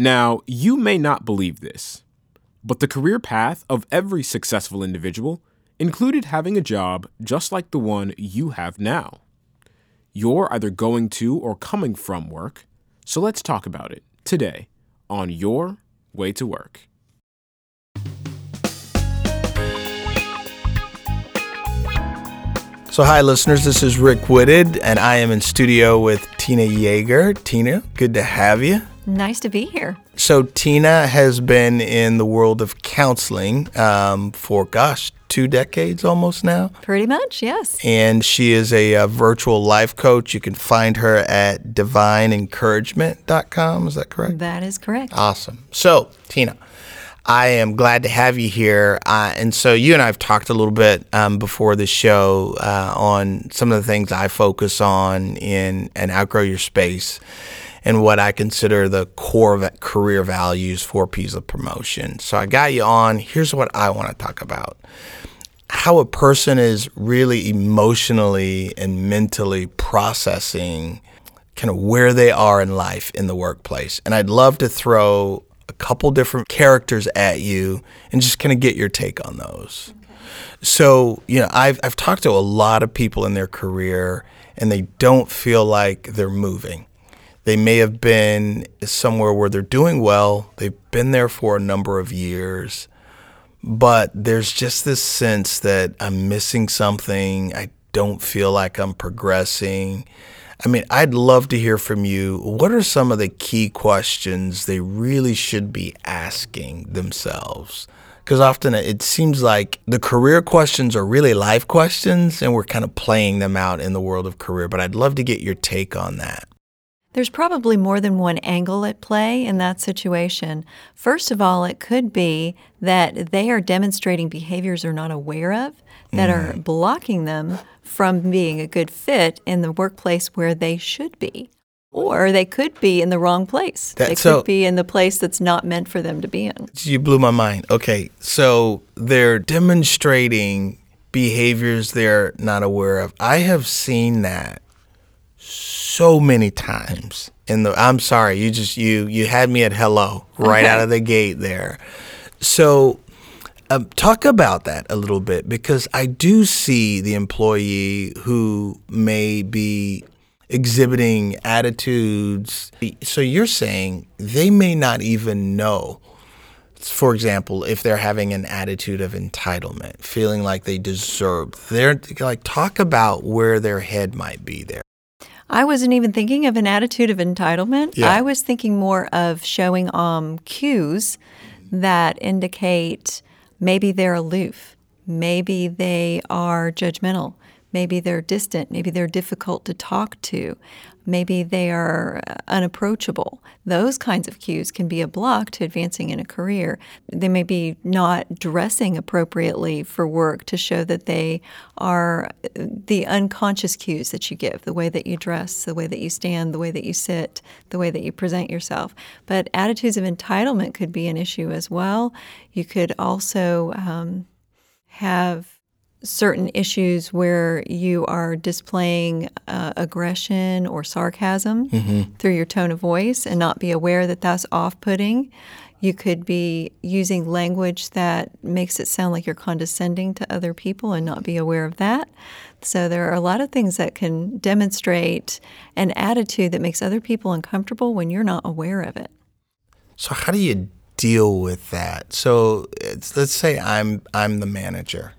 Now, you may not believe this, but the career path of every successful individual included having a job just like the one you have now. You're either going to or coming from work, so let's talk about it today on Your Way to Work. So, hi, listeners. This is Rick Whitted, and I am in studio with Tina Yeager. Tina, good to have you. Nice to be here. So, Tina has been in the world of counseling um, for, gosh, two decades almost now. Pretty much, yes. And she is a, a virtual life coach. You can find her at divineencouragement.com. Is that correct? That is correct. Awesome. So, Tina, I am glad to have you here. Uh, and so, you and I have talked a little bit um, before the show uh, on some of the things I focus on in and outgrow your space and what I consider the core career values four P's of promotion. So, I got you on. Here's what I want to talk about how a person is really emotionally and mentally processing kind of where they are in life in the workplace. And I'd love to throw a couple different characters at you and just kind of get your take on those. Okay. So, you know, I've, I've talked to a lot of people in their career and they don't feel like they're moving. They may have been somewhere where they're doing well, they've been there for a number of years, but there's just this sense that I'm missing something. I don't feel like I'm progressing. I mean, I'd love to hear from you. What are some of the key questions they really should be asking themselves? Because often it seems like the career questions are really life questions, and we're kind of playing them out in the world of career. But I'd love to get your take on that. There's probably more than one angle at play in that situation. First of all, it could be that they are demonstrating behaviors they're not aware of that mm. are blocking them from being a good fit in the workplace where they should be. Or they could be in the wrong place. That, they could so, be in the place that's not meant for them to be in. You blew my mind. Okay, so they're demonstrating behaviors they're not aware of. I have seen that so many times in the I'm sorry, you just you you had me at hello right okay. out of the gate there. So um, talk about that a little bit because I do see the employee who may be exhibiting attitudes. So you're saying they may not even know, for example, if they're having an attitude of entitlement, feeling like they deserve. They're like, talk about where their head might be there. I wasn't even thinking of an attitude of entitlement. Yeah. I was thinking more of showing um, cues that indicate Maybe they're aloof. Maybe they are judgmental. Maybe they're distant. Maybe they're difficult to talk to. Maybe they are unapproachable. Those kinds of cues can be a block to advancing in a career. They may be not dressing appropriately for work to show that they are the unconscious cues that you give the way that you dress, the way that you stand, the way that you sit, the way that you present yourself. But attitudes of entitlement could be an issue as well. You could also um, have certain issues where you are displaying uh, aggression or sarcasm mm-hmm. through your tone of voice and not be aware that that's off putting. You could be using language that makes it sound like you're condescending to other people and not be aware of that. So, there are a lot of things that can demonstrate an attitude that makes other people uncomfortable when you're not aware of it. So, how do you deal with that? So, let's say I'm I'm the manager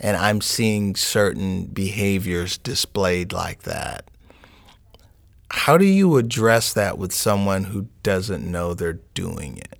and I'm seeing certain behaviors displayed like that. How do you address that with someone who doesn't know they're doing it?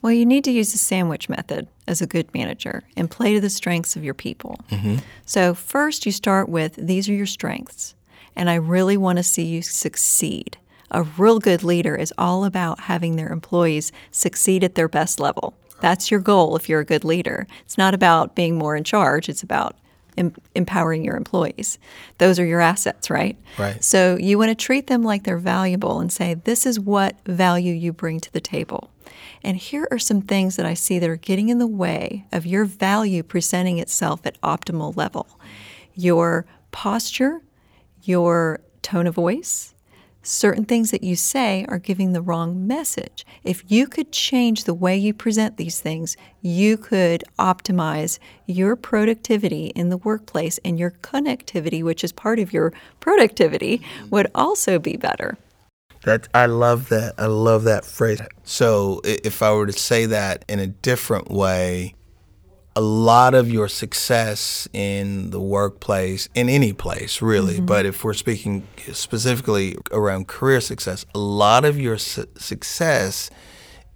Well, you need to use the sandwich method as a good manager and play to the strengths of your people. Mm-hmm. So, first, you start with these are your strengths, and I really want to see you succeed. A real good leader is all about having their employees succeed at their best level. That's your goal if you're a good leader. It's not about being more in charge, it's about em- empowering your employees. Those are your assets, right? Right. So you want to treat them like they're valuable and say, this is what value you bring to the table. And here are some things that I see that are getting in the way of your value presenting itself at optimal level your posture, your tone of voice, certain things that you say are giving the wrong message. If you could change the way you present these things, you could optimize your productivity in the workplace and your connectivity, which is part of your productivity, would also be better. That I love that. I love that phrase. So if I were to say that in a different way, a lot of your success in the workplace, in any place really, mm-hmm. but if we're speaking specifically around career success, a lot of your su- success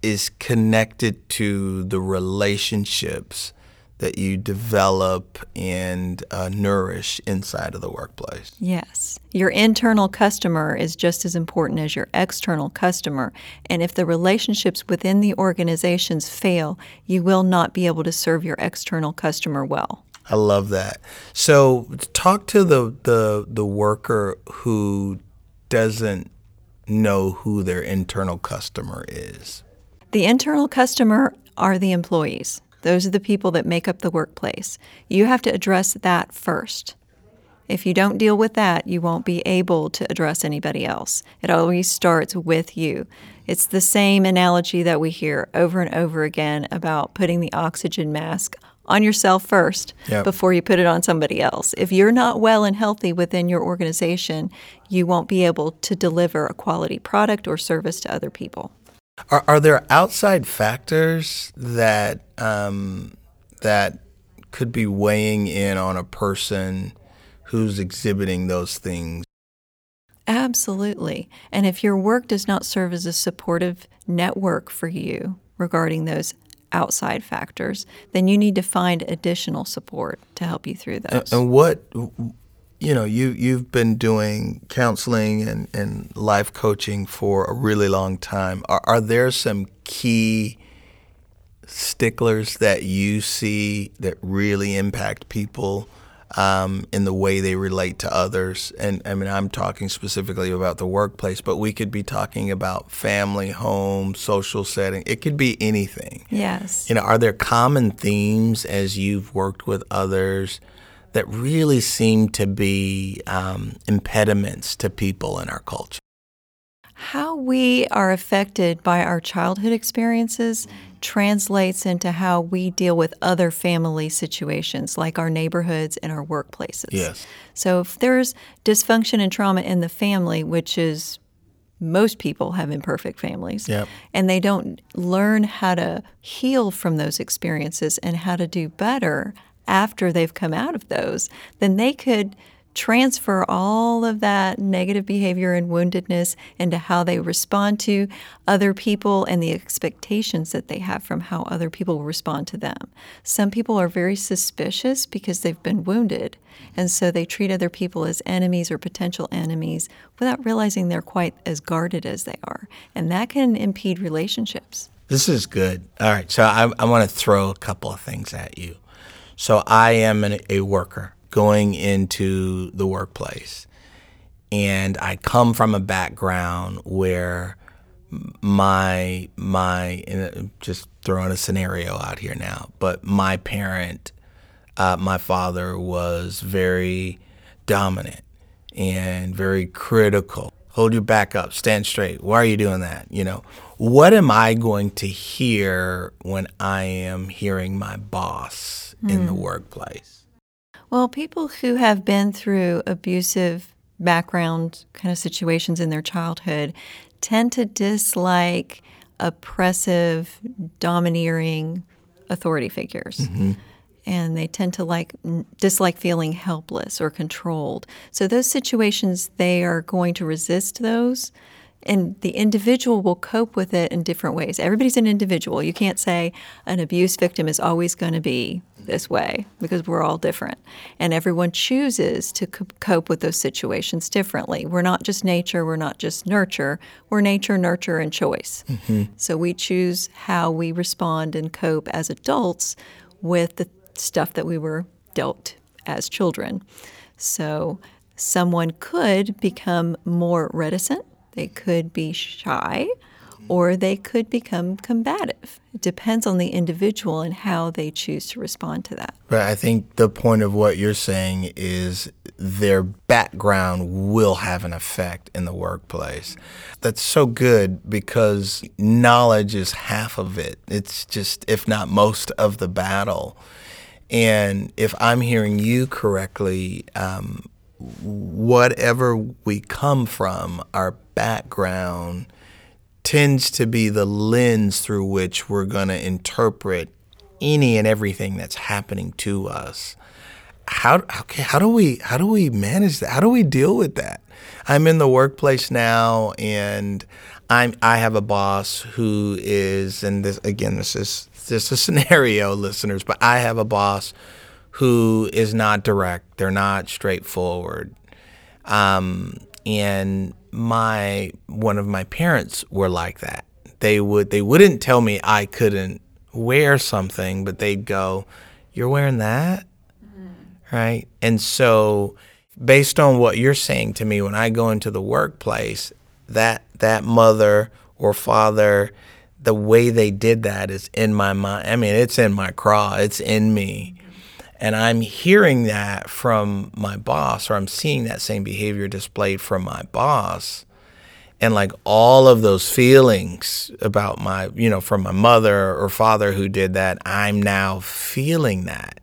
is connected to the relationships that you develop and uh, nourish inside of the workplace. Yes. Your internal customer is just as important as your external customer. And if the relationships within the organizations fail, you will not be able to serve your external customer well. I love that. So, talk to the, the, the worker who doesn't know who their internal customer is. The internal customer are the employees. Those are the people that make up the workplace. You have to address that first. If you don't deal with that, you won't be able to address anybody else. It always starts with you. It's the same analogy that we hear over and over again about putting the oxygen mask on yourself first yep. before you put it on somebody else. If you're not well and healthy within your organization, you won't be able to deliver a quality product or service to other people. Are, are there outside factors that um, that could be weighing in on a person who's exhibiting those things? Absolutely. And if your work does not serve as a supportive network for you regarding those outside factors, then you need to find additional support to help you through those. And what you know, you you've been doing counseling and, and life coaching for a really long time. Are, are there some key sticklers that you see that really impact people um, in the way they relate to others? And I mean, I'm talking specifically about the workplace, but we could be talking about family, home, social setting. It could be anything. Yes. You know, are there common themes as you've worked with others? That really seem to be um, impediments to people in our culture. How we are affected by our childhood experiences translates into how we deal with other family situations, like our neighborhoods and our workplaces. Yes. So if there's dysfunction and trauma in the family, which is most people have imperfect families yep. and they don't learn how to heal from those experiences and how to do better after they've come out of those, then they could transfer all of that negative behavior and woundedness into how they respond to other people and the expectations that they have from how other people respond to them. Some people are very suspicious because they've been wounded, and so they treat other people as enemies or potential enemies without realizing they're quite as guarded as they are. And that can impede relationships. This is good. All right, so I, I want to throw a couple of things at you. So I am an, a worker going into the workplace. And I come from a background where my my just throwing a scenario out here now, but my parent, uh, my father was very dominant and very critical. Hold your back up, stand straight. Why are you doing that? You know, what am I going to hear when I am hearing my boss? Mm. in the hmm. workplace? Well, people who have been through abusive background kind of situations in their childhood tend to dislike oppressive, domineering authority figures. Mm-hmm. And they tend to like dislike feeling helpless or controlled. So those situations, they are going to resist those and the individual will cope with it in different ways. Everybody's an individual. You can't say an abuse victim is always going to be this way because we're all different. And everyone chooses to cope with those situations differently. We're not just nature, we're not just nurture, we're nature, nurture, and choice. Mm-hmm. So we choose how we respond and cope as adults with the stuff that we were dealt as children. So someone could become more reticent they could be shy or they could become combative. It depends on the individual and how they choose to respond to that. But I think the point of what you're saying is their background will have an effect in the workplace. That's so good because knowledge is half of it. It's just, if not most of the battle. And if I'm hearing you correctly, um, whatever we come from, our background, tends to be the lens through which we're going to interpret any and everything that's happening to us. How okay, how do we how do we manage that? How do we deal with that? I'm in the workplace now and I'm I have a boss who is and this again this is just a scenario listeners, but I have a boss who is not direct. They're not straightforward. Um, and my one of my parents were like that. They would they wouldn't tell me I couldn't wear something, but they'd go, "You're wearing that?" Mm-hmm. Right? And so based on what you're saying to me when I go into the workplace, that that mother or father the way they did that is in my mind. I mean, it's in my craw, it's in me. And I'm hearing that from my boss, or I'm seeing that same behavior displayed from my boss. And like all of those feelings about my, you know, from my mother or father who did that, I'm now feeling that.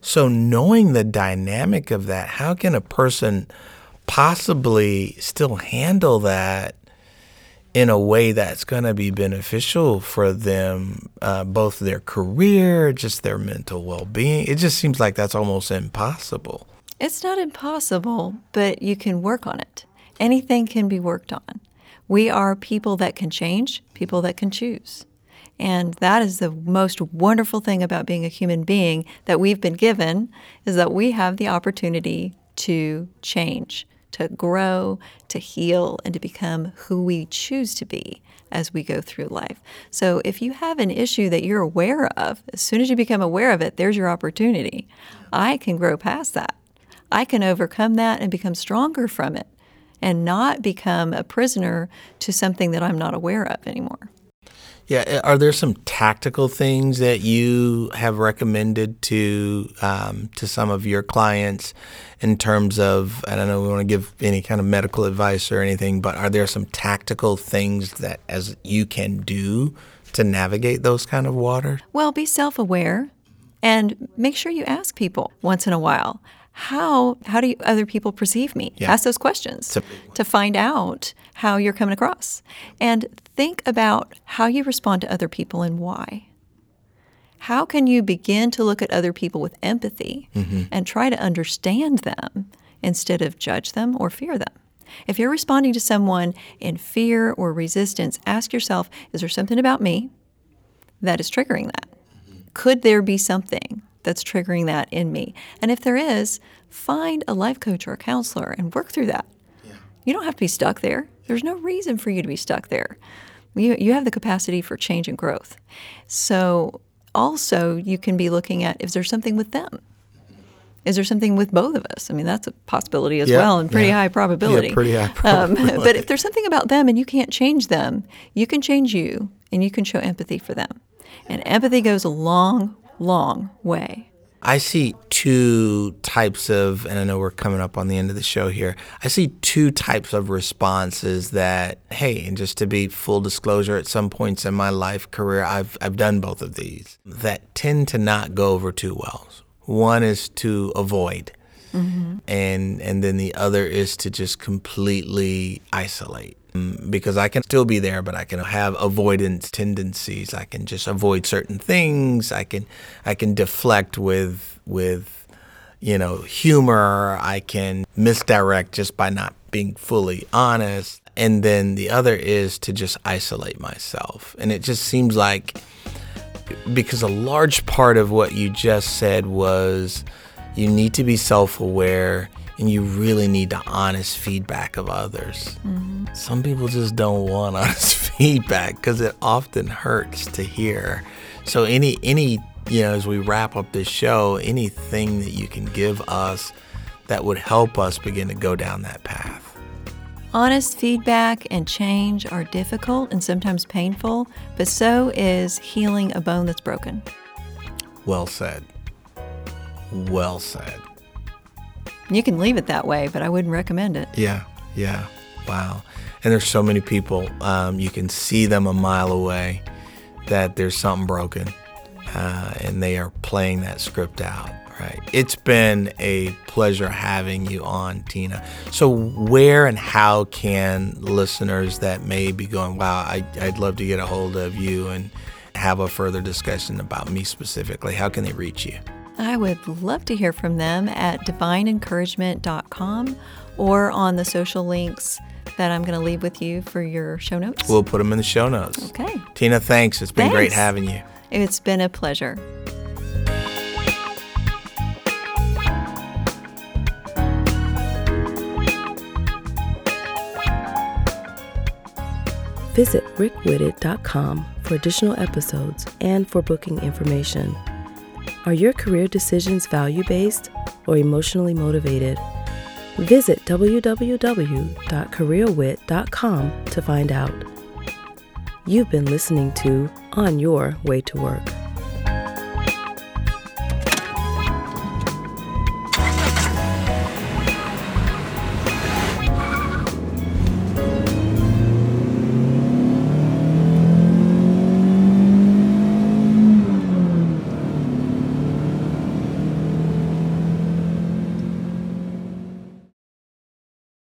So, knowing the dynamic of that, how can a person possibly still handle that in a way that's going to be beneficial for them, uh, both their career, just their mental well being. It just seems like that's almost impossible. It's not impossible, but you can work on it. Anything can be worked on. We are people that can change, people that can choose. And that is the most wonderful thing about being a human being that we've been given is that we have the opportunity to change to grow, to heal, and to become who we choose to be as we go through life. So if you have an issue that you're aware of, as soon as you become aware of it, there's your opportunity. I can grow past that. I can overcome that and become stronger from it and not become a prisoner to something that I'm not aware of anymore. Yeah, are there some tactical things that you have recommended to um, to some of your clients in terms of I don't know we want to give any kind of medical advice or anything, but are there some tactical things that as you can do to navigate those kind of waters? Well, be self-aware and make sure you ask people once in a while how how do you, other people perceive me? Yeah. Ask those questions to find out how you're coming across, and think about how you respond to other people and why. How can you begin to look at other people with empathy mm-hmm. and try to understand them instead of judge them or fear them? If you're responding to someone in fear or resistance, ask yourself: Is there something about me that is triggering that? Mm-hmm. Could there be something that's triggering that in me? And if there is, find a life coach or a counselor and work through that. Yeah. You don't have to be stuck there. There's no reason for you to be stuck there. You, you have the capacity for change and growth. So, also, you can be looking at is there something with them? Is there something with both of us? I mean, that's a possibility as yeah, well and pretty yeah. high probability. Yeah, pretty high probability. Um, but if there's something about them and you can't change them, you can change you and you can show empathy for them. And empathy goes a long long way. I see two types of, and I know we're coming up on the end of the show here. I see two types of responses that, hey, and just to be full disclosure, at some points in my life career, I've I've done both of these that tend to not go over too well. One is to avoid, mm-hmm. and and then the other is to just completely isolate because I can still be there, but I can have avoidance tendencies. I can just avoid certain things. I can I can deflect with with you know humor. I can misdirect just by not being fully honest. And then the other is to just isolate myself. And it just seems like because a large part of what you just said was you need to be self-aware and you really need the honest feedback of others. Mm-hmm. Some people just don't want honest feedback because it often hurts to hear. So any any you know as we wrap up this show, anything that you can give us that would help us begin to go down that path. Honest feedback and change are difficult and sometimes painful, but so is healing a bone that's broken. Well said. Well said. You can leave it that way, but I wouldn't recommend it. Yeah, yeah. Wow. And there's so many people, um, you can see them a mile away that there's something broken uh, and they are playing that script out. Right. It's been a pleasure having you on, Tina. So, where and how can listeners that may be going, wow, I, would love to get a hold of you and have a further discussion about me specifically, how can they reach you? I would love to hear from them at divineencouragement.com or on the social links that I'm going to leave with you for your show notes. We'll put them in the show notes. Okay. Tina, thanks. It's been thanks. great having you. It's been a pleasure. Visit rickwhitted.com for additional episodes and for booking information. Are your career decisions value based or emotionally motivated? Visit www.careerwit.com to find out. You've been listening to On Your Way to Work.